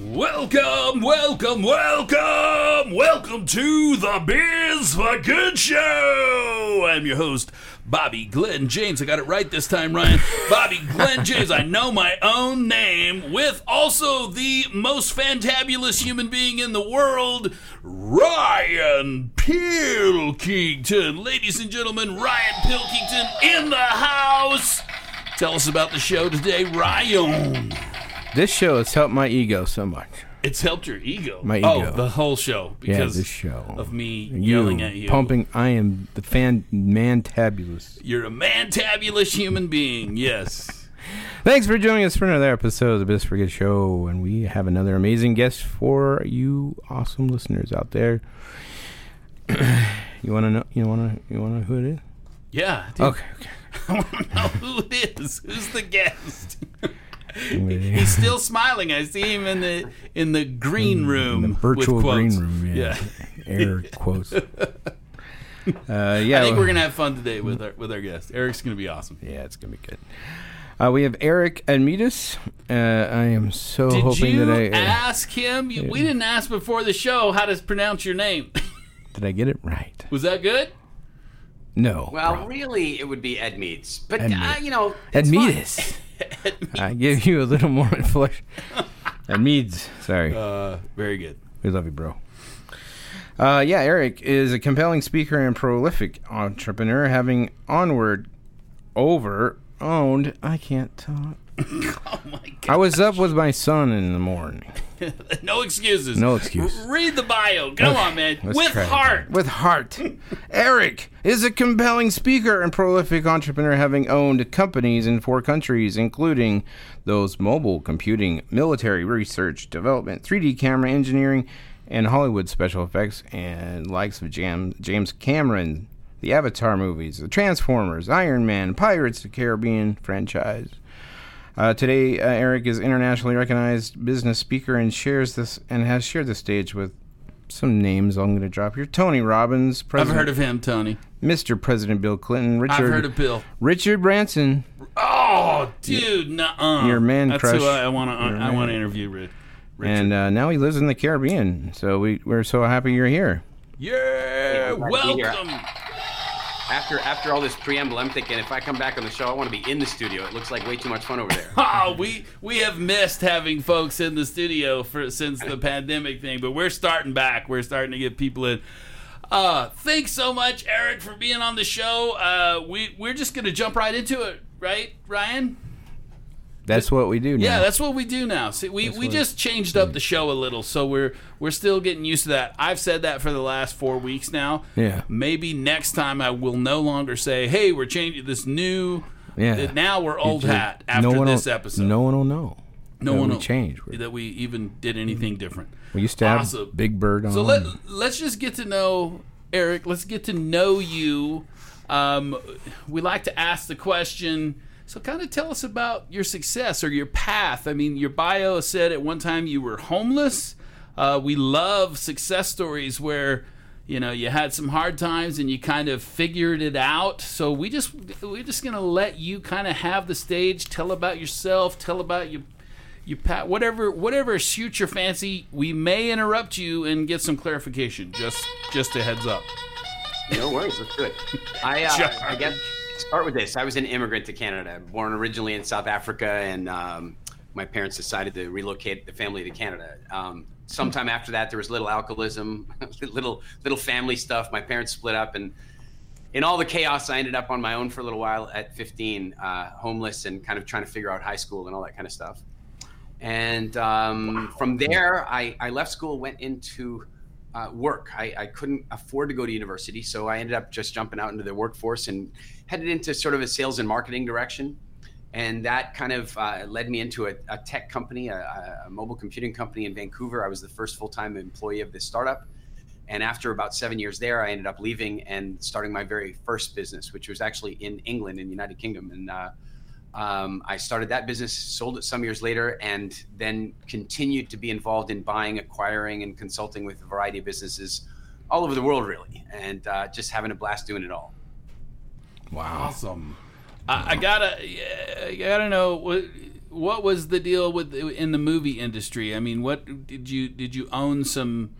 Welcome, welcome, welcome, welcome to the Biz for Good Show. I'm your host, Bobby Glenn James. I got it right this time, Ryan. Bobby Glenn James. I know my own name with also the most fantabulous human being in the world, Ryan Pilkington. Ladies and gentlemen, Ryan Pilkington in the house. Tell us about the show today, Ryan. This show has helped my ego so much. It's helped your ego. My ego. Oh, ego. the whole show Yeah, because this show. of me yelling at you. Pumping. I am the fan man tabulous. You're a mantabulous human being. Yes. Thanks for joining us for another episode of the Biz for Good Show, and we have another amazing guest for you, awesome listeners out there. you want to know? You want to? You want to know who it is? Yeah. dude. Okay. okay. I want to know who it is. Who's the guest? Yeah. He's still smiling. I see him in the in the green room, In the virtual with green room. Yeah. Yeah. Air quotes. Uh, yeah. I think we're gonna have fun today with our with our guest. Eric's gonna be awesome. Yeah, it's gonna be good. Uh, we have Eric Admitas. Uh, I am so Did hoping you that I uh, ask him? You- We didn't ask before the show how to pronounce your name. did I get it right? Was that good? No. Well, bro. really, it would be Ed Meads. But, Ed uh, you know, it's Admitas. I give you a little more flesh. Meads, Sorry. Uh, very good. We love you, bro. Uh, yeah, Eric is a compelling speaker and prolific entrepreneur, having onward over owned. I can't talk. Oh my god. I was up with my son in the morning. no excuses. No excuse. R- read the bio. Go on, man. Let's With try it heart. With heart. Eric is a compelling speaker and prolific entrepreneur, having owned companies in four countries, including those mobile computing, military research, development, 3D camera engineering, and Hollywood special effects, and likes of Jam- James Cameron, the Avatar movies, the Transformers, Iron Man, Pirates of the Caribbean franchise. Uh, today, uh, Eric is internationally recognized business speaker and shares this and has shared the stage with some names I'm going to drop here. Tony Robbins, I've President, heard of him, Tony. Mr. President Bill Clinton, Richard, I've heard of Bill. Richard Branson, Oh, dude, nuh-uh. Your man That's crush. who I want to. I want to interview. Rid- Richard. and uh, now he lives in the Caribbean. So we we're so happy you're here. yeah, glad to here. welcome. After after all this preamble, I'm thinking if I come back on the show, I want to be in the studio. It looks like way too much fun over there. Oh, we we have missed having folks in the studio for since the pandemic thing, but we're starting back. We're starting to get people in. Uh, thanks so much, Eric, for being on the show. Uh, we we're just gonna jump right into it, right, Ryan? That's what we do now. Yeah, that's what we do now. See, we, we what- just changed up the show a little, so we're we're still getting used to that. I've said that for the last four weeks now. Yeah. Maybe next time I will no longer say, "Hey, we're changing this new." Yeah. that Now we're old Just- hat after no one this will, episode. No one will know. no that one we will change. that we even did anything different. We used to have Awesome. Big Bird on. So let let's just get to know Eric. Let's get to know you. Um, we like to ask the question. So, kind of tell us about your success or your path. I mean, your bio said at one time you were homeless. Uh, we love success stories where you know you had some hard times and you kind of figured it out. So we just we're just gonna let you kind of have the stage. Tell about yourself. Tell about your you pat whatever whatever suits your fancy. We may interrupt you and get some clarification. Just just a heads up. No worries, let's do it. I uh, I guess start with this. I was an immigrant to Canada, born originally in South Africa, and um, my parents decided to relocate the family to Canada. Um, sometime after that, there was little alcoholism, little little family stuff. My parents split up, and in all the chaos, I ended up on my own for a little while at 15, uh, homeless and kind of trying to figure out high school and all that kind of stuff. And um, from there, I, I left school, went into uh, work. I, I couldn't afford to go to university, so I ended up just jumping out into the workforce and headed into sort of a sales and marketing direction. and that kind of uh, led me into a, a tech company, a, a, mobile computing company in Vancouver. I was the first full time employee of this startup. And after about seven years there, I ended up leaving and starting my very first business, which was actually in England, in the United Kingdom. And uh, um, I started that business, sold it some years later, and then continued to be involved in buying, acquiring, and consulting with a variety of businesses all over the world, really, and uh, just having a blast doing it all. Wow, awesome! I, I gotta, I gotta know what what was the deal with in the movie industry? I mean, what did you did you own some?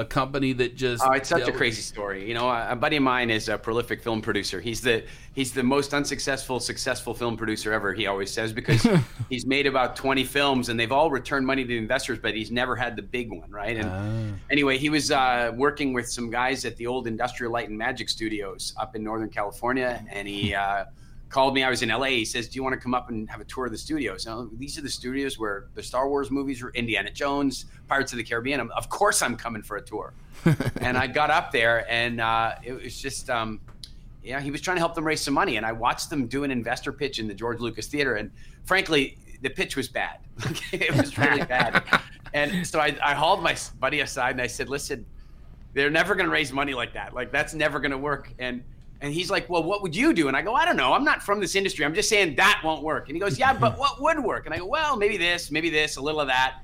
A company that just oh it's such a crazy story. You know a buddy of mine is a prolific film producer. He's the he's the most unsuccessful successful film producer ever he always says because he's made about 20 films and they've all returned money to investors but he's never had the big one right? And uh. anyway he was uh, working with some guys at the old industrial light and magic studios up in northern california and he uh, called me. I was in LA. He says, "Do you want to come up and have a tour of the studios?" So these are the studios where the Star Wars movies were, Indiana Jones, Pirates of the Caribbean. I'm, of course, I'm coming for a tour. and I got up there, and uh, it was just, um, yeah, he was trying to help them raise some money, and I watched them do an investor pitch in the George Lucas Theater, and frankly, the pitch was bad. it was really bad. And so I, I hauled my buddy aside and I said, "Listen, they're never going to raise money like that. Like that's never going to work." And and he's like, Well, what would you do? And I go, I don't know. I'm not from this industry. I'm just saying that won't work. And he goes, Yeah, but what would work? And I go, Well, maybe this, maybe this, a little of that.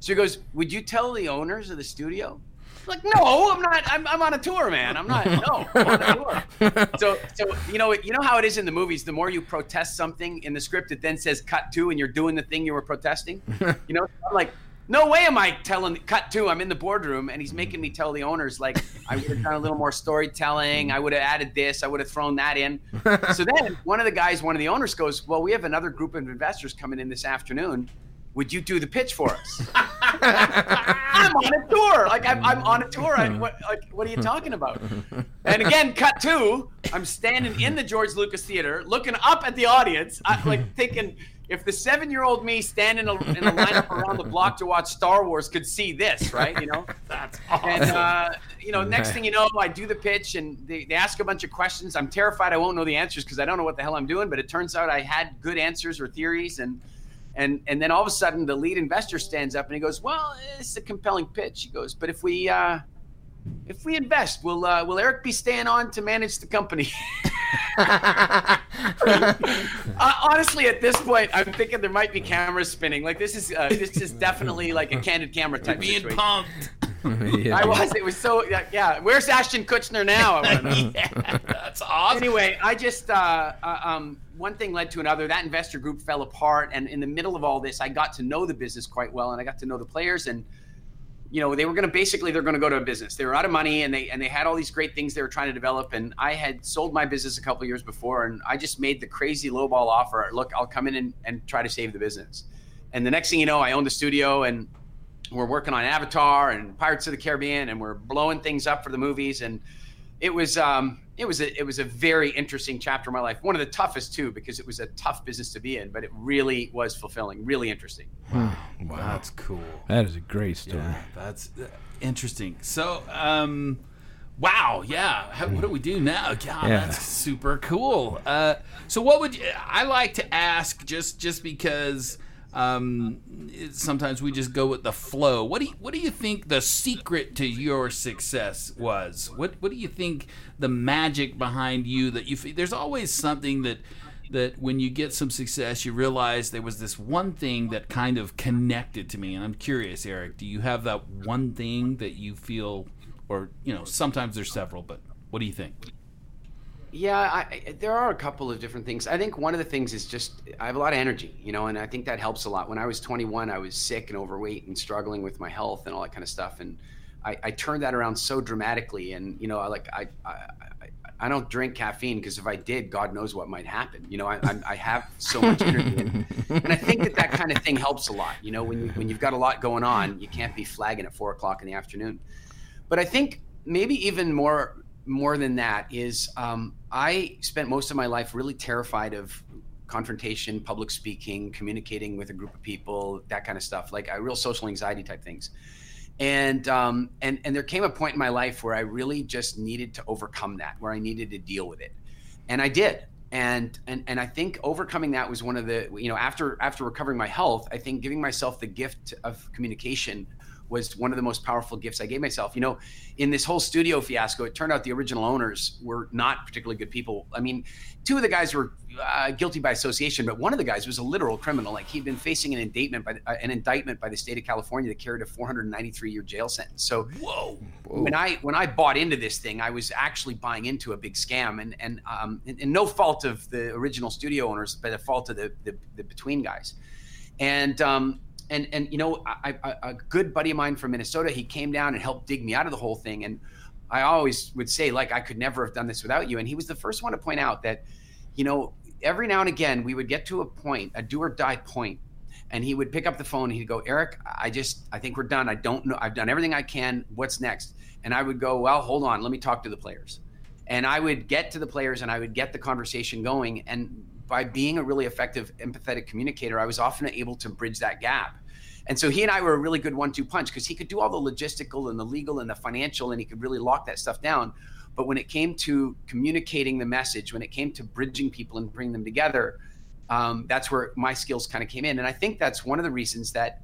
So he goes, Would you tell the owners of the studio? I'm like, no, I'm not. I'm, I'm on a tour, man. I'm not. No, I'm on a tour. So, so you know, you know how it is in the movies. The more you protest something in the script, it then says cut to, and you're doing the thing you were protesting. You know, I'm like, no way am I telling cut two. I'm in the boardroom and he's making me tell the owners like I would have done a little more storytelling. I would have added this. I would have thrown that in. so then one of the guys, one of the owners goes, Well, we have another group of investors coming in this afternoon. Would you do the pitch for us? I'm on a tour. Like I'm, I'm on a tour. I, what, like, what are you talking about? And again, cut two. I'm standing in the George Lucas Theater, looking up at the audience, I, like thinking, if the seven year old me standing in a, in a lineup around the block to watch Star Wars could see this, right? You know, that's awesome. And uh, you know, next thing you know, I do the pitch and they, they ask a bunch of questions. I'm terrified I won't know the answers because I don't know what the hell I'm doing. But it turns out I had good answers or theories, and and and then all of a sudden the lead investor stands up and he goes, "Well, it's a compelling pitch." He goes, "But if we uh, if we invest, will uh, will Eric be staying on to manage the company?" uh, honestly, at this point, I'm thinking there might be cameras spinning. Like this is uh, this is definitely like a candid camera type. Being situation. pumped. yeah. I was. It was so. Yeah. Where's Ashton Kutcher now? yeah, that's awesome. Anyway, I just uh, uh, um, one thing led to another. That investor group fell apart, and in the middle of all this, I got to know the business quite well, and I got to know the players and you know they were going to basically they're going to go to a business. They were out of money and they and they had all these great things they were trying to develop and i had sold my business a couple years before and i just made the crazy lowball offer look i'll come in and, and try to save the business. And the next thing you know i own the studio and we're working on avatar and pirates of the caribbean and we're blowing things up for the movies and it was um, it was a it was a very interesting chapter of my life. One of the toughest too, because it was a tough business to be in, but it really was fulfilling, really interesting. Wow, wow. that's cool. That is a great story. Yeah, that's uh, interesting. So, um, wow, yeah. How, what do we do now? God, yeah. that's super cool. Uh, so, what would you, I like to ask? Just just because um, sometimes we just go with the flow. What do you, what do you think the secret to your success was? What what do you think the magic behind you that you there's always something that that when you get some success you realize there was this one thing that kind of connected to me and I'm curious Eric, do you have that one thing that you feel or you know, sometimes there's several, but what do you think? Yeah, I, there are a couple of different things. I think one of the things is just I have a lot of energy, you know, and I think that helps a lot. When I was 21, I was sick and overweight and struggling with my health and all that kind of stuff, and I, I turned that around so dramatically. And you know, I like I I, I don't drink caffeine because if I did, God knows what might happen. You know, I, I, I have so much energy, and, and, I think that that kind of thing helps a lot. You know, when you when you've got a lot going on, you can't be flagging at four o'clock in the afternoon. But I think maybe even more more than that is um, I spent most of my life really terrified of confrontation, public speaking, communicating with a group of people, that kind of stuff, like a real social anxiety type things. And um, and and there came a point in my life where I really just needed to overcome that, where I needed to deal with it, and I did. and and and I think overcoming that was one of the you know after after recovering my health, I think giving myself the gift of communication was one of the most powerful gifts I gave myself. You know, in this whole studio fiasco, it turned out the original owners were not particularly good people. I mean, two of the guys were uh, guilty by association, but one of the guys was a literal criminal. Like he'd been facing an indictment by uh, an indictment by the state of California that carried a 493 year jail sentence. So whoa. whoa. when I when I bought into this thing, I was actually buying into a big scam, and and um, and, and no fault of the original studio owners, but the fault of the the, the between guys. And um, and and you know, I, I, a good buddy of mine from Minnesota, he came down and helped dig me out of the whole thing. And I always would say, like, I could never have done this without you. And he was the first one to point out that, you know, every now and again we would get to a point, a do or die point, and he would pick up the phone and he'd go, Eric, I just, I think we're done. I don't know. I've done everything I can. What's next? And I would go, well, hold on, let me talk to the players. And I would get to the players and I would get the conversation going. And by being a really effective, empathetic communicator, I was often able to bridge that gap. And so he and I were a really good one-two punch because he could do all the logistical and the legal and the financial, and he could really lock that stuff down. But when it came to communicating the message, when it came to bridging people and bringing them together, um, that's where my skills kind of came in. And I think that's one of the reasons that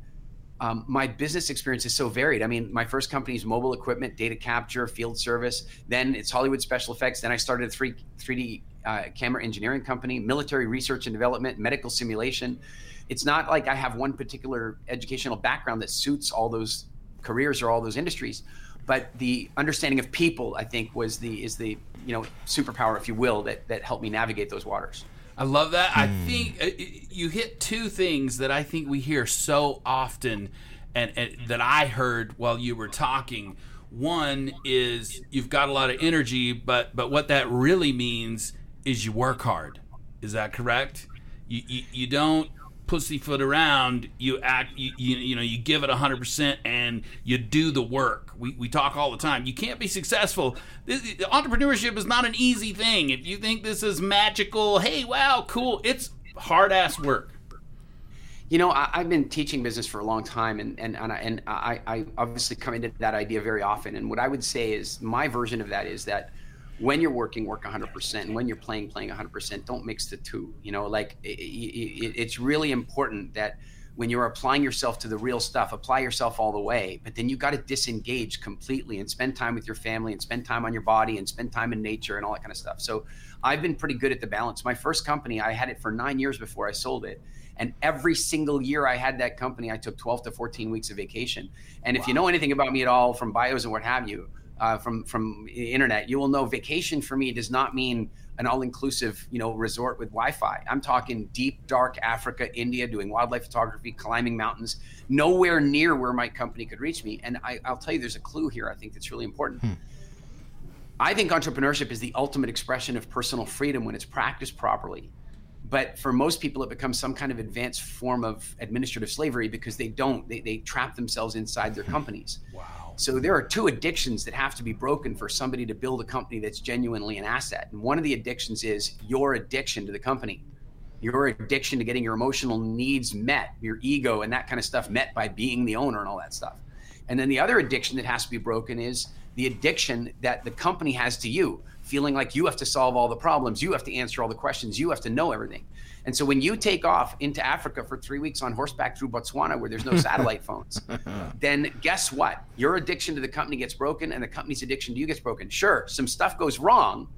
um, my business experience is so varied. I mean, my first company is mobile equipment, data capture, field service. Then it's Hollywood special effects. Then I started a three, 3D uh, camera engineering company, military research and development, medical simulation it's not like I have one particular educational background that suits all those careers or all those industries, but the understanding of people, I think, was the is the you know superpower, if you will, that that helped me navigate those waters. I love that. I hmm. think uh, you hit two things that I think we hear so often, and, and that I heard while you were talking. One is you've got a lot of energy, but but what that really means is you work hard. Is that correct? You, you, you don't pussyfoot around. You act, you, you, you know, you give it 100% and you do the work. We, we talk all the time. You can't be successful. This, entrepreneurship is not an easy thing. If you think this is magical, hey, wow, cool, it's hard ass work. You know, I, have been teaching business for a long time, and and and, I, and I, I obviously come into that idea very often. And what I would say is my version of that is that when you're working, work 100%. And when you're playing, playing 100%. Don't mix the two. You know, like it, it, it's really important that when you're applying yourself to the real stuff, apply yourself all the way. But then you got to disengage completely and spend time with your family and spend time on your body and spend time in nature and all that kind of stuff. So I've been pretty good at the balance. My first company, I had it for nine years before I sold it. And every single year I had that company, I took 12 to 14 weeks of vacation. And wow. if you know anything about me at all from bios and what have you, uh, from from the internet, you will know vacation for me does not mean an all-inclusive, you know, resort with Wi-Fi. I'm talking deep, dark Africa, India, doing wildlife photography, climbing mountains, nowhere near where my company could reach me. And I, will tell you, there's a clue here. I think that's really important. Hmm. I think entrepreneurship is the ultimate expression of personal freedom when it's practiced properly. But for most people, it becomes some kind of advanced form of administrative slavery because they don't. They, they trap themselves inside their hmm. companies. Wow. So there are two addictions that have to be broken for somebody to build a company that's genuinely an asset. And one of the addictions is your addiction to the company, your addiction to getting your emotional needs met, your ego and that kind of stuff met by being the owner and all that stuff. And then the other addiction that has to be broken is the addiction that the company has to you, feeling like you have to solve all the problems, you have to answer all the questions, you have to know everything. And so when you take off into Africa for three weeks on horseback through Botswana where there's no satellite phones, then guess what? Your addiction to the company gets broken and the company's addiction to you gets broken. Sure, some stuff goes wrong,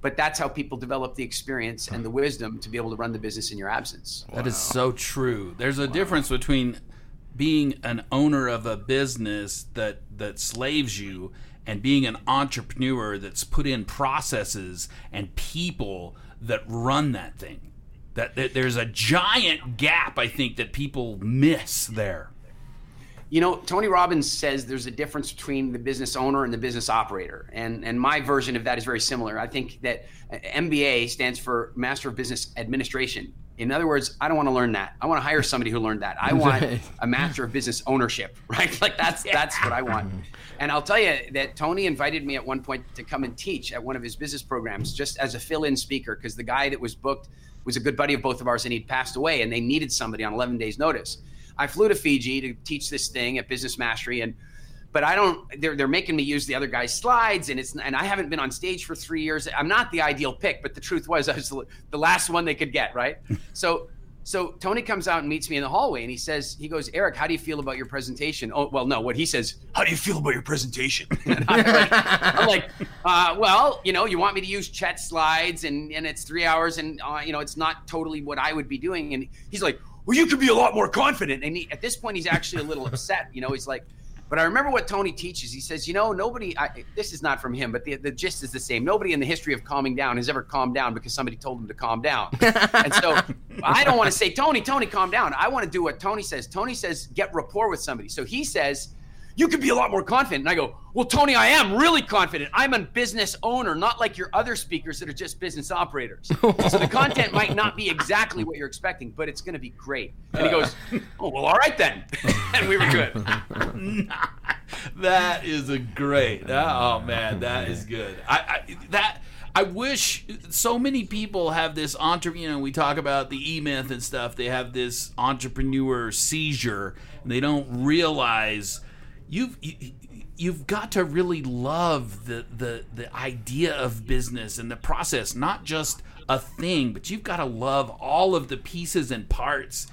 but that's how people develop the experience and the wisdom to be able to run the business in your absence. That wow. is so true. There's a wow. difference between being an owner of a business that that slaves you and being an entrepreneur that's put in processes and people that run that thing. That, that there's a giant gap I think that people miss there. You know, Tony Robbins says there's a difference between the business owner and the business operator. And and my version of that is very similar. I think that MBA stands for Master of Business Administration. In other words, I don't want to learn that. I want to hire somebody who learned that. I want a master of business ownership, right? Like that's that's what I want. And I'll tell you that Tony invited me at one point to come and teach at one of his business programs just as a fill-in speaker because the guy that was booked was a good buddy of both of ours and he'd passed away and they needed somebody on 11 days notice. I flew to Fiji to teach this thing at Business Mastery and but I don't. They're they're making me use the other guy's slides, and it's and I haven't been on stage for three years. I'm not the ideal pick, but the truth was I was the last one they could get. Right. so so Tony comes out and meets me in the hallway, and he says, he goes, Eric, how do you feel about your presentation? Oh well, no. What he says, how do you feel about your presentation? I'm like, I'm like uh, well, you know, you want me to use Chet's slides, and and it's three hours, and uh, you know, it's not totally what I would be doing. And he's like, well, you could be a lot more confident. And he, at this point, he's actually a little upset. You know, he's like but I remember what Tony teaches. He says, you know, nobody, I, this is not from him, but the, the gist is the same. Nobody in the history of calming down has ever calmed down because somebody told him to calm down. and so I don't want to say, Tony, Tony, calm down. I want to do what Tony says. Tony says, get rapport with somebody. So he says, you could be a lot more confident. And I go, well, Tony, I am really confident. I'm a business owner, not like your other speakers that are just business operators. so the content might not be exactly what you're expecting, but it's going to be great. And he uh. goes, oh, well, all right then. and we were good. that is a great. Oh man, that is good. I, I that. I wish so many people have this entrepreneur. You know, we talk about the E Myth and stuff. They have this entrepreneur seizure, and they don't realize you've you, you've got to really love the the the idea of business and the process, not just a thing, but you've got to love all of the pieces and parts.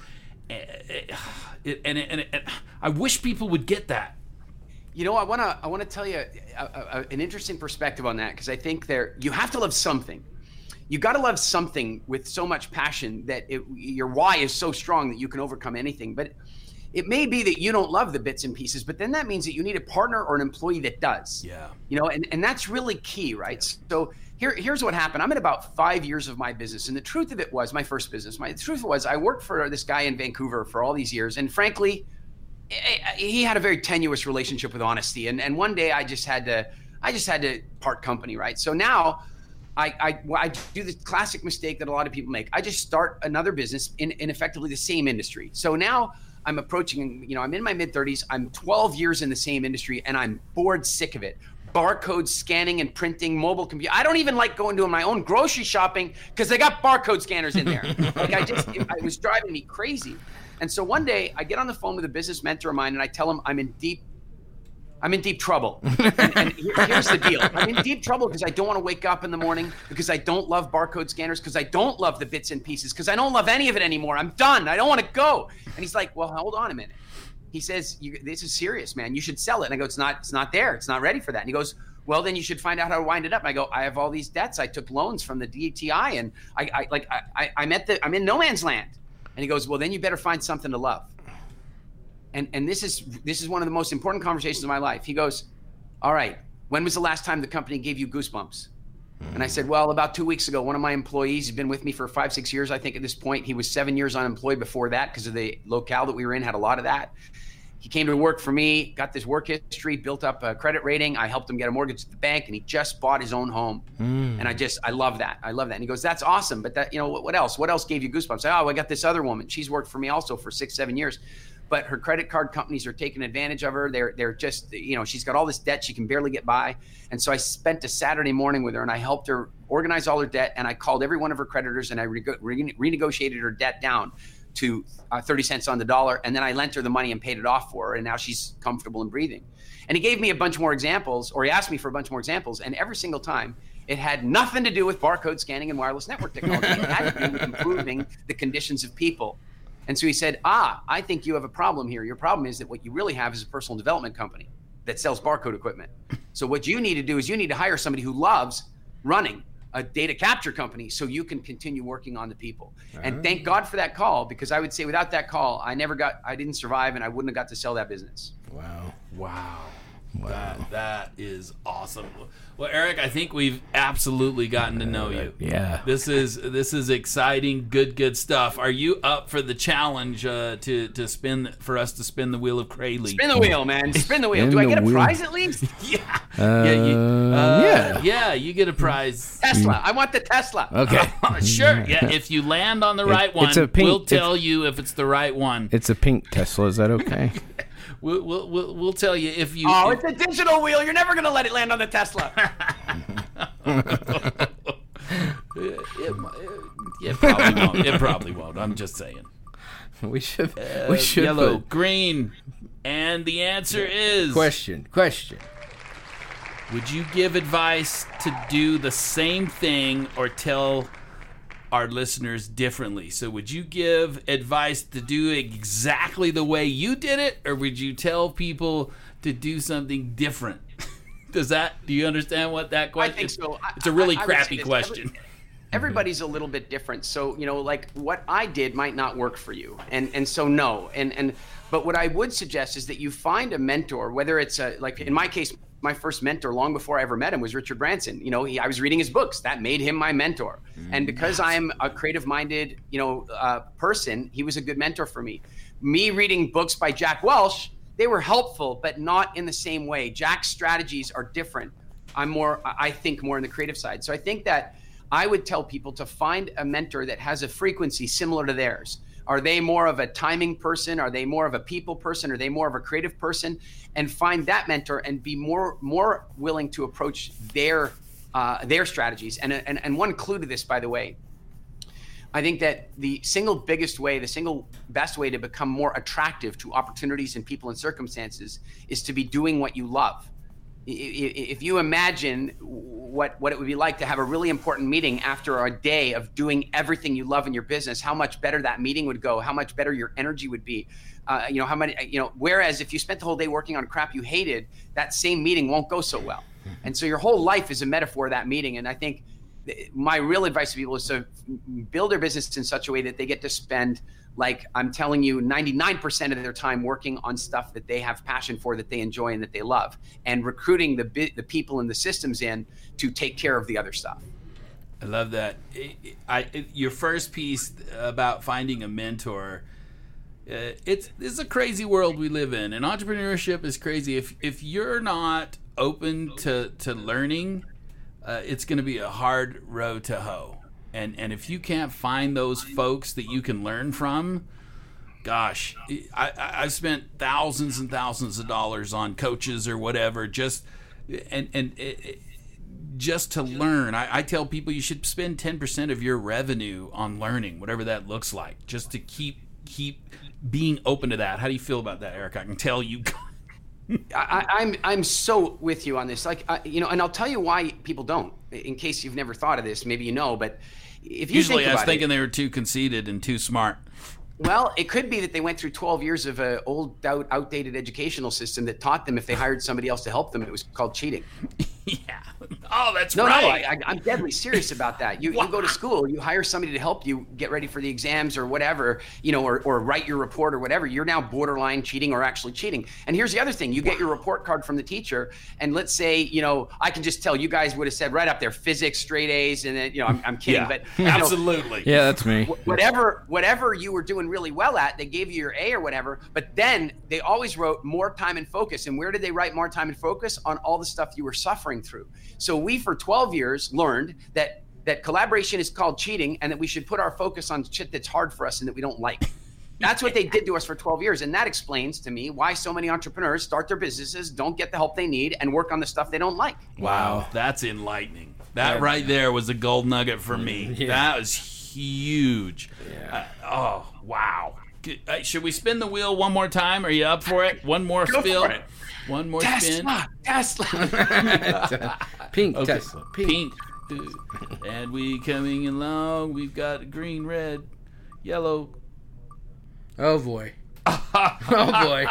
Eh, eh, and, and, and, and I wish people would get that. You know, I want to I want to tell you a, a, an interesting perspective on that because I think there you have to love something. You got to love something with so much passion that it, your why is so strong that you can overcome anything. But it may be that you don't love the bits and pieces, but then that means that you need a partner or an employee that does. Yeah. You know, and, and that's really key, right? So here, here's what happened. I'm in about five years of my business. And the truth of it was my first business. My the truth was I worked for this guy in Vancouver for all these years. And frankly, he had a very tenuous relationship with honesty. And, and one day I just had to, I just had to part company, right? So now I, I, I, do the classic mistake that a lot of people make. I just start another business in, in effectively the same industry. So now I'm approaching, you know, I'm in my mid 30s. I'm 12 years in the same industry and I'm bored sick of it. Barcode scanning and printing, mobile computer. I don't even like going to my own grocery shopping because they got barcode scanners in there. like I just, it, it was driving me crazy. And so one day I get on the phone with a business mentor of mine and I tell him I'm in deep I'm in deep trouble. and, and here's the deal I'm in deep trouble because I don't want to wake up in the morning, because I don't love barcode scanners, because I don't love the bits and pieces, because I don't love any of it anymore. I'm done. I don't want to go. And he's like, Well, hold on a minute. He says, This is serious, man. You should sell it. And I go, It's not, it's not there. It's not ready for that. And he goes, well, then you should find out how to wind it up. And I go, I have all these debts. I took loans from the DTI, and I, I like, I, I'm at the, I'm in no man's land. And he goes, well, then you better find something to love and and this is this is one of the most important conversations of my life. He goes, "All right, when was the last time the company gave you goosebumps?" And I said, "Well, about two weeks ago, one of my employees, he's been with me for five, six years. I think at this point, he was seven years unemployed before that because of the locale that we were in had a lot of that. He came to work for me, got this work history, built up a credit rating. I helped him get a mortgage at the bank, and he just bought his own home. Mm. And I just, I love that. I love that. And he goes, "That's awesome." But that, you know, what, what else? What else gave you goosebumps? I, oh, I got this other woman. She's worked for me also for six, seven years but her credit card companies are taking advantage of her. They're they're just you know she's got all this debt she can barely get by. And so I spent a Saturday morning with her and I helped her organize all her debt and I called every one of her creditors and I re- re- renegotiated her debt down to uh, 30 cents on the dollar and then I lent her the money and paid it off for her and now she's comfortable and breathing. And he gave me a bunch more examples or he asked me for a bunch more examples and every single time it had nothing to do with barcode scanning and wireless network technology. It had to do with improving the conditions of people and so he said, Ah, I think you have a problem here. Your problem is that what you really have is a personal development company that sells barcode equipment. So what you need to do is you need to hire somebody who loves running a data capture company so you can continue working on the people. And thank ah. God for that call because I would say without that call, I never got, I didn't survive and I wouldn't have got to sell that business. Wow. Wow. Wow. That, that is awesome. Well, Eric, I think we've absolutely gotten to know you. Yeah. This is this is exciting, good, good stuff. Are you up for the challenge uh, to to spin for us to spin the wheel of Krayley? Spin the wheel, man. Spin the wheel. Spin Do I get a wheel. prize at least? yeah. Uh, yeah, you, uh, yeah. Yeah, you get a prize. Tesla. I want the Tesla. Okay. sure. Yeah. If you land on the right one, pink, we'll tell you if it's the right one. It's a pink Tesla. Is that okay? We'll, we'll, we'll, we'll tell you if you. Oh, if, it's a digital wheel. You're never going to let it land on the Tesla. it, it, it, probably won't. It probably won't. I'm just saying. We should. Uh, we should. Yellow, put, green. And the answer is Question. Question. Would you give advice to do the same thing or tell our listeners differently? So, would you give advice to do exactly the way you did it, or would you tell people to do something different? Does that? Do you understand what that question? I think so. I- It's a really I- I crappy question. Every- everybody's a little bit different. So you know, like what I did might not work for you, and and so no, and and but what I would suggest is that you find a mentor, whether it's a like in my case. My first mentor, long before I ever met him, was Richard Branson. You know, he, I was reading his books. That made him my mentor. And because I am a creative-minded, you know, uh, person, he was a good mentor for me. Me reading books by Jack Welch, they were helpful, but not in the same way. Jack's strategies are different. I'm more, I think, more on the creative side. So I think that I would tell people to find a mentor that has a frequency similar to theirs. Are they more of a timing person? Are they more of a people person? Are they more of a creative person? And find that mentor and be more more willing to approach their uh, their strategies. And, and and one clue to this, by the way, I think that the single biggest way, the single best way to become more attractive to opportunities and people and circumstances is to be doing what you love. If you imagine what what it would be like to have a really important meeting after a day of doing everything you love in your business, how much better that meeting would go, how much better your energy would be. Uh, you know how many you know. Whereas if you spent the whole day working on crap you hated, that same meeting won't go so well. And so your whole life is a metaphor of that meeting. And I think my real advice to people is to build their business in such a way that they get to spend like i'm telling you 99% of their time working on stuff that they have passion for that they enjoy and that they love and recruiting the bi- the people and the systems in to take care of the other stuff I love that. I, your first piece about finding a mentor. Uh, it's it's a crazy world we live in, and entrepreneurship is crazy. If if you're not open to to learning, uh, it's going to be a hard road to hoe. And and if you can't find those folks that you can learn from, gosh, I, I've spent thousands and thousands of dollars on coaches or whatever, just and and. It, it, just to learn. I, I tell people you should spend ten percent of your revenue on learning, whatever that looks like, just to keep keep being open to that. How do you feel about that, Eric? I can tell you. I, I'm I'm so with you on this. Like you know, and I'll tell you why people don't. In case you've never thought of this, maybe you know, but if you Usually, think I was about it- thinking they were too conceited and too smart. Well, it could be that they went through 12 years of an old, out, outdated educational system that taught them if they hired somebody else to help them, it was called cheating. Yeah. Oh, that's No, right. no, I, I, I'm deadly serious about that. You, you go to school, you hire somebody to help you get ready for the exams or whatever, you know, or, or write your report or whatever. You're now borderline cheating or actually cheating. And here's the other thing: you get your report card from the teacher, and let's say, you know, I can just tell you guys would have said right up there, physics, straight A's, and then, you know, I'm, I'm kidding, yeah, but you know, absolutely. Yeah, that's me. whatever whatever you were doing really well at they gave you your a or whatever but then they always wrote more time and focus and where did they write more time and focus on all the stuff you were suffering through so we for 12 years learned that that collaboration is called cheating and that we should put our focus on shit that's hard for us and that we don't like that's what they did to us for 12 years and that explains to me why so many entrepreneurs start their businesses don't get the help they need and work on the stuff they don't like Wow, that's enlightening. That right there was a gold nugget for me. That was huge. Yeah. Uh, oh, wow. Uh, should we spin the wheel one more time? Are you up for it? One more Go spill. For it. One more spin. tesla tesla Pink Okay. Tesla. Pink. Pink. And we coming along. We've got green, red, yellow. Oh boy. oh boy.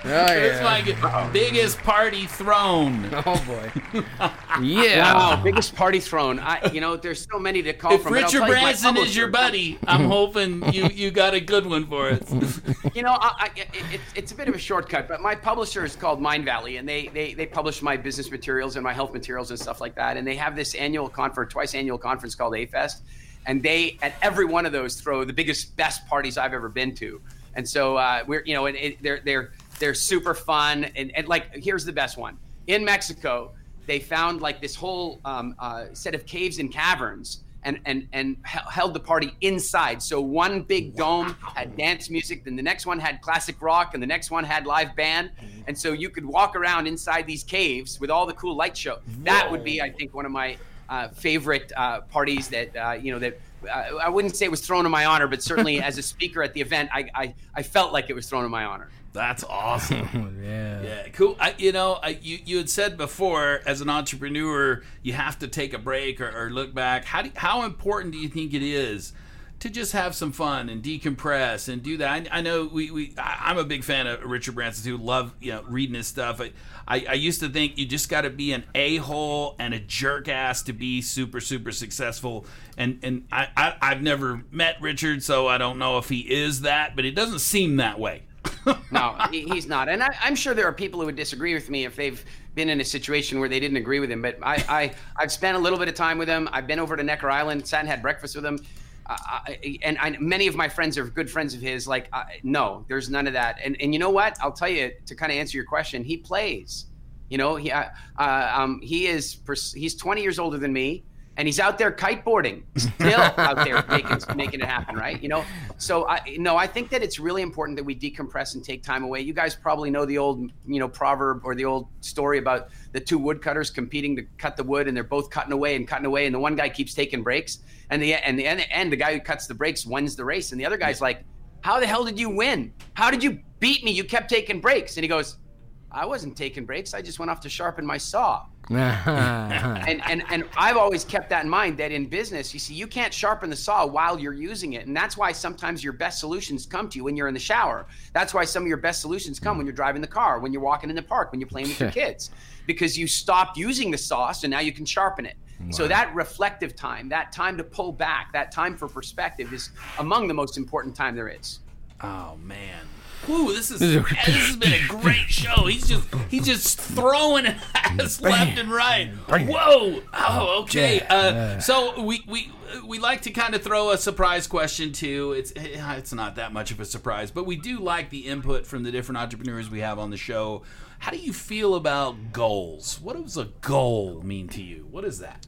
Oh It's yeah. my g- biggest party thrown. Oh boy. Yeah. Wow, biggest party thrown. I, you know, there's so many to call If from. but I'll Richard tell you, Branson is your buddy, I'm hoping you, you got a good one for us. You know, I, I, it, it, it's a bit of a shortcut, but my publisher is called Mindvalley, and they, they they publish my business materials and my health materials and stuff like that. And they have this annual conference, twice annual conference called A-Fest, and they at every one of those throw the biggest, best parties I've ever been to. And so uh, we're you know, and it, they're they're they're super fun. And, and like here's the best one in Mexico. They found like this whole um, uh, set of caves and caverns and and and held the party inside. So one big dome had dance music, then the next one had classic rock, and the next one had live band. And so you could walk around inside these caves with all the cool light show. That would be, I think, one of my uh, favorite uh, parties that uh, you know that I, I wouldn't say it was thrown in my honor, but certainly as a speaker at the event, I, I, I felt like it was thrown in my honor. That's awesome. Oh, yeah. Yeah, cool. I, you know, I, you you had said before, as an entrepreneur, you have to take a break or, or look back. How do, how important do you think it is to just have some fun and decompress and do that? I, I know we, we I, I'm a big fan of Richard Branson too. Love you know reading his stuff. I I, I used to think you just got to be an a hole and a jerk ass to be super super successful. And and I, I I've never met Richard, so I don't know if he is that, but it doesn't seem that way. no, he's not. And I, am sure there are people who would disagree with me if they've been in a situation where they didn't agree with him. But I, I, I've spent a little bit of time with him. I've been over to Necker Island, sat and had breakfast with him. Uh, and I, many of my friends are good friends of his. Like, uh, no, there's none of that. And and you know what? I'll tell you to kind of answer your question. He plays. You know, he uh, um, he is he's 20 years older than me and he's out there kiteboarding, still out there making making it happen, right? You know, so I no, I think that it's really important that we decompress and take time away. You guys probably know the old you know proverb or the old story about the two woodcutters competing to cut the wood, and they're both cutting away and cutting away, and the one guy keeps taking breaks, and the and the end, the guy who cuts the breaks wins the race, and the other guy's like, "How the hell did you win? How did you beat me? You kept taking breaks," and he goes. I wasn't taking breaks. I just went off to sharpen my saw. and, and and I've always kept that in mind that in business, you see, you can't sharpen the saw while you're using it. And that's why sometimes your best solutions come to you when you're in the shower. That's why some of your best solutions come when you're driving the car, when you're walking in the park, when you're playing with your kids. Because you stopped using the saw, so now you can sharpen it. Wow. So that reflective time, that time to pull back, that time for perspective is among the most important time there is. Oh man. Ooh, this is this has been a great show. He's just he's just throwing it at us left and right. Whoa! Oh, okay. Uh, so we we we like to kind of throw a surprise question too. It's it's not that much of a surprise, but we do like the input from the different entrepreneurs we have on the show. How do you feel about goals? What does a goal mean to you? What is that?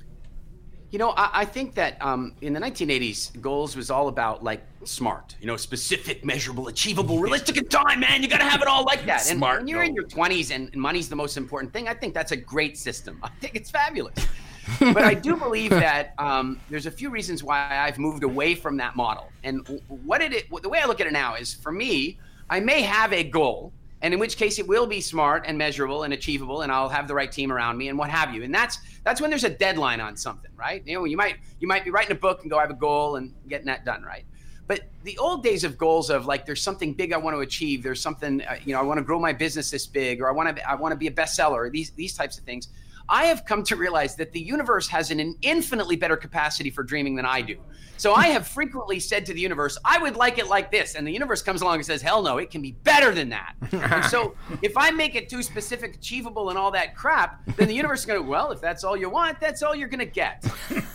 You know, I, I think that um, in the 1980s, goals was all about like smart, you know, specific, measurable, achievable, realistic in time, man. You got to have it all like that. And smart when you're goal. in your 20s and money's the most important thing, I think that's a great system. I think it's fabulous. but I do believe that um, there's a few reasons why I've moved away from that model. And what did it, the way I look at it now is for me, I may have a goal and in which case it will be smart and measurable and achievable and i'll have the right team around me and what have you. And that's that's when there's a deadline on something right? You know you might you might be writing a book and go i have a goal and getting that done right? But the old days of goals of like there's something big i want to achieve there's something uh, you know i want to grow my business this big or i want to i want to be a bestseller these these types of things I have come to realize that the universe has an infinitely better capacity for dreaming than I do. So I have frequently said to the universe, I would like it like this. And the universe comes along and says, hell no, it can be better than that. and so if I make it too specific, achievable, and all that crap, then the universe is going to, well, if that's all you want, that's all you're going to get.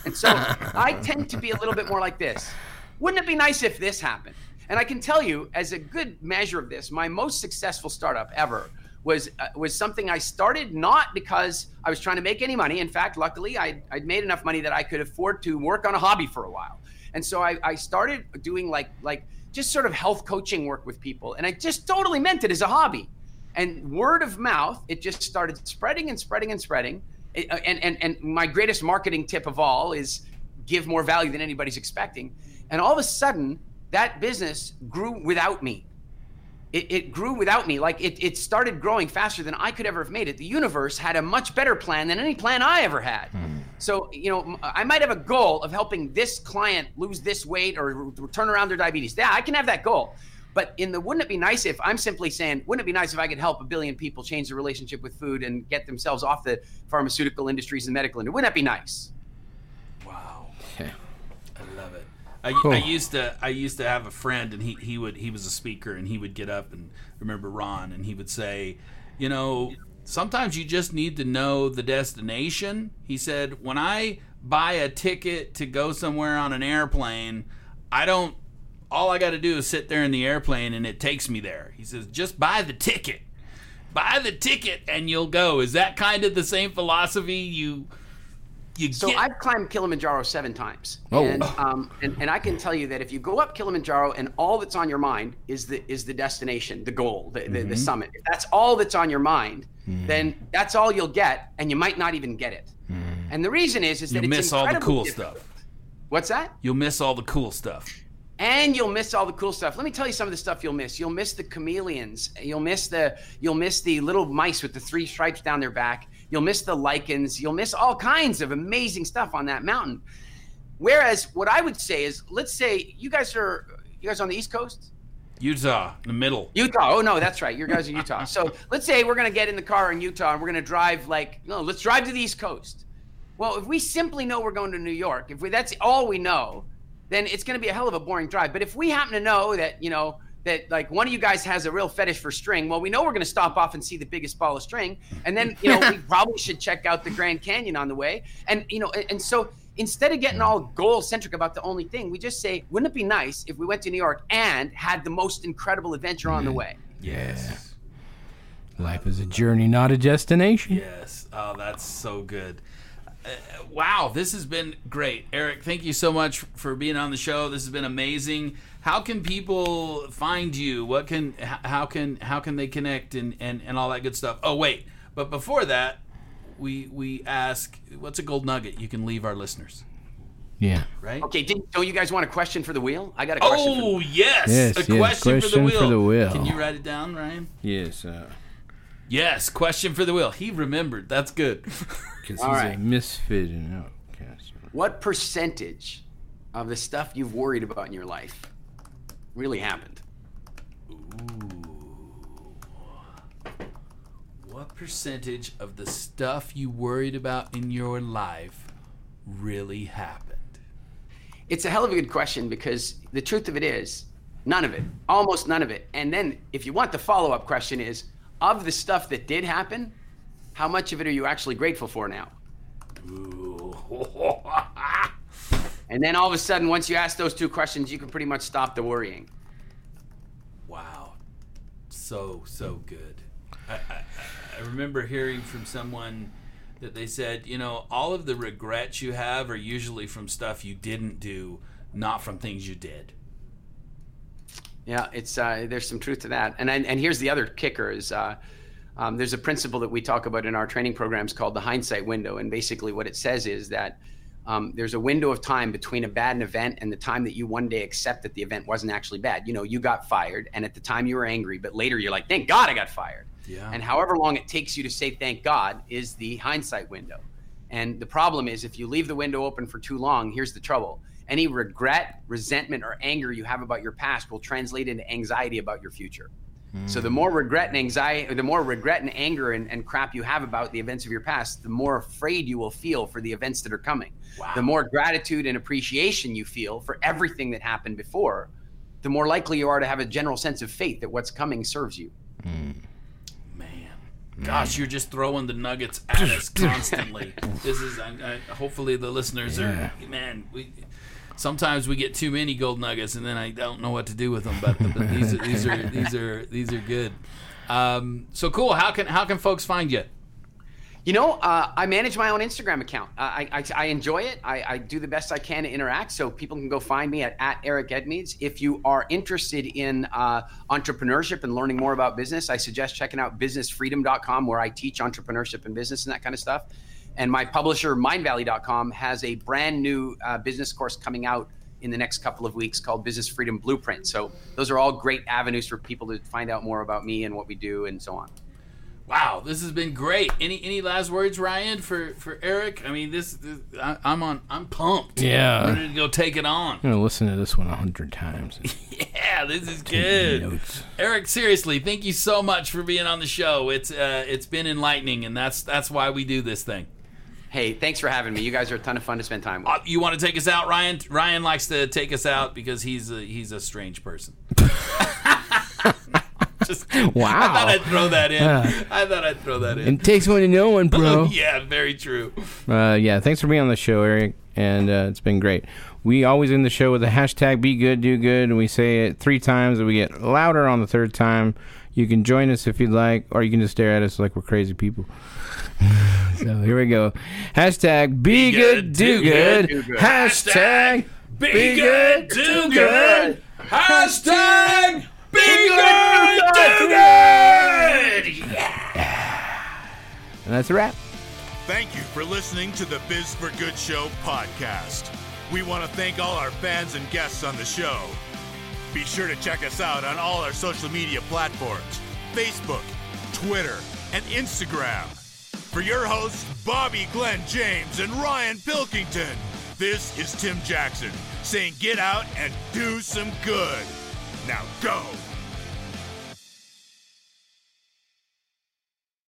And so I tend to be a little bit more like this. Wouldn't it be nice if this happened? And I can tell you, as a good measure of this, my most successful startup ever was uh, was something I started not because I was trying to make any money. In fact, luckily, I, I'd made enough money that I could afford to work on a hobby for a while. And so I, I started doing like like just sort of health coaching work with people, and I just totally meant it as a hobby. And word of mouth, it just started spreading and spreading and spreading. Uh, and, and and my greatest marketing tip of all is give more value than anybody's expecting. And all of a sudden, that business grew without me it, it grew without me. Like it, it started growing faster than I could ever have made it. The universe had a much better plan than any plan I ever had. Hmm. So, you know, I might have a goal of helping this client lose this weight or turn around their diabetes. Yeah, I can have that goal. But in the wouldn't it be nice if I'm simply saying, wouldn't it be nice if I could help a billion people change their relationship with food and get themselves off the pharmaceutical industries and medical industry? Wouldn't that be nice? I, cool. I, used to I used to have a friend and he, he would he was a speaker and he would get up and remember Ron and he would say, you know, sometimes you just need to know the destination. He said, when I buy a ticket to go somewhere on an airplane, I don't all I got to do is sit there in the airplane and it takes me there. He says, just buy the ticket. Buy the ticket and you'll go. Is that kind of the same philosophy you you so get... I've climbed Kilimanjaro seven times. Oh. And, um, and, and I can tell you that if you go up Kilimanjaro and all that's on your mind is the is the destination, the goal, the, the, mm-hmm. the summit. If that's all that's on your mind, mm-hmm. then that's all you'll get, and you might not even get it. Mm-hmm. And the reason is is that you it's miss all the cool difficult. stuff. What's that? You'll miss all the cool stuff. and you'll miss all the cool stuff. Let me tell you some of the stuff you'll miss. You'll miss the chameleons. You'll miss the you'll miss the little mice with the three stripes down their back. You'll miss the lichens. You'll miss all kinds of amazing stuff on that mountain. Whereas what I would say is, let's say you guys are you guys on the East Coast. Utah, in the middle. Utah. Oh no, that's right. You guys are Utah. So let's say we're gonna get in the car in Utah and we're gonna drive like no, let's drive to the East Coast. Well, if we simply know we're going to New York, if we, that's all we know, then it's gonna be a hell of a boring drive. But if we happen to know that you know that like one of you guys has a real fetish for string, well, we know we're gonna stop off and see the biggest ball of string, and then you know we probably should check out the Grand Canyon on the way, and you know, and, and so instead of getting all goal centric about the only thing, we just say, wouldn't it be nice if we went to New York and had the most incredible adventure on the way? Yes. Life is a journey, not a destination. Yes. Oh, that's so good. Uh, wow, this has been great. Eric, thank you so much for being on the show. This has been amazing. How can people find you? What can how can how can they connect and and and all that good stuff? Oh, wait. But before that, we we ask what's a gold nugget you can leave our listeners, Yeah. right? Okay, did, don't you guys want a question for the wheel? I got a question. for Oh, yes. Yes, a yes, question, for, the wheel. for the wheel. Can you write it down, Ryan? Yes. Uh, Yes, question for the wheel. He remembered. That's good. because he's All a misfit and outcast. What percentage of the stuff you've worried about in your life really happened? Ooh. What percentage of the stuff you worried about in your life really happened? It's a hell of a good question because the truth of it is, none of it, almost none of it. And then, if you want the follow up question, is of the stuff that did happen, how much of it are you actually grateful for now? And then all of a sudden, once you ask those two questions, you can pretty much stop the worrying. wow. So, so good. I, I, I remember hearing from someone that they said, you know, all of the regrets you have are usually from stuff you didn't do, not from things you did. Yeah, it's uh, there's some truth to that. And and, and here's the other kicker is uh, um, there's a principle that we talk about in our training programs called the hindsight window. And basically, what it says is that um, there's a window of time between a bad event and the time that you one day accept that the event wasn't actually bad. You know, you got fired, and at the time you were angry, but later you're like, thank God I got fired. Yeah. And however long it takes you to say thank God is the hindsight window. And the problem is if you leave the window open for too long, here's the trouble. Any regret, resentment, or anger you have about your past will translate into anxiety about your future. So the hmm. more regret and anxiety, the more regret and anger and, and crap you have about the events of your past, the more afraid you will feel for the events that are coming. Wow. The more gratitude and appreciation you feel for everything that happened before, the more likely you are to have a general sense of faith that what's coming serves you. Hmm. Man, hmm. gosh, you're just throwing the nuggets at us constantly. this is, I, I, hopefully, the listeners are. Man, we sometimes we get too many gold nuggets, and then I don't know what to do with them. But, but these, are, these are these are these are good. Um, so cool. How can how can folks find you? You know, uh, I manage my own Instagram account. Uh, I, I, I enjoy it. I, I do the best I can to interact, so people can go find me at, at Eric Edmeades. If you are interested in uh, entrepreneurship and learning more about business, I suggest checking out businessfreedom.com, where I teach entrepreneurship and business and that kind of stuff. And my publisher, mindvalley.com, has a brand new uh, business course coming out in the next couple of weeks called Business Freedom Blueprint. So those are all great avenues for people to find out more about me and what we do and so on. Wow, this has been great. Any any last words, Ryan, for for Eric? I mean, this, this I, I'm on. I'm pumped. Yeah. ready to go take it on. I'm gonna listen to this one a hundred times. Yeah, this is good. notes. Eric, seriously, thank you so much for being on the show. It's uh, it's been enlightening, and that's that's why we do this thing. Hey, thanks for having me. You guys are a ton of fun to spend time with. Uh, you want to take us out, Ryan? Ryan likes to take us out because he's a, he's a strange person. Just. Wow. I thought I'd throw that in. Yeah. I thought I'd throw that in. It takes one to know one, bro. yeah, very true. Uh, yeah, thanks for being on the show, Eric, and uh, it's been great. We always end the show with the hashtag Be Good Do Good, and we say it three times, and we get louder on the third time. You can join us if you'd like, or you can just stare at us like we're crazy people. so here we go. Hashtag Be, good, Do Good. do good. Hashtag Be, good, do good. Hashtag be good, do good. And that's a wrap. Thank you for listening to the Biz for Good Show podcast. We want to thank all our fans and guests on the show. Be sure to check us out on all our social media platforms Facebook, Twitter, and Instagram. For your hosts, Bobby Glenn James and Ryan Pilkington, this is Tim Jackson saying get out and do some good. Now go.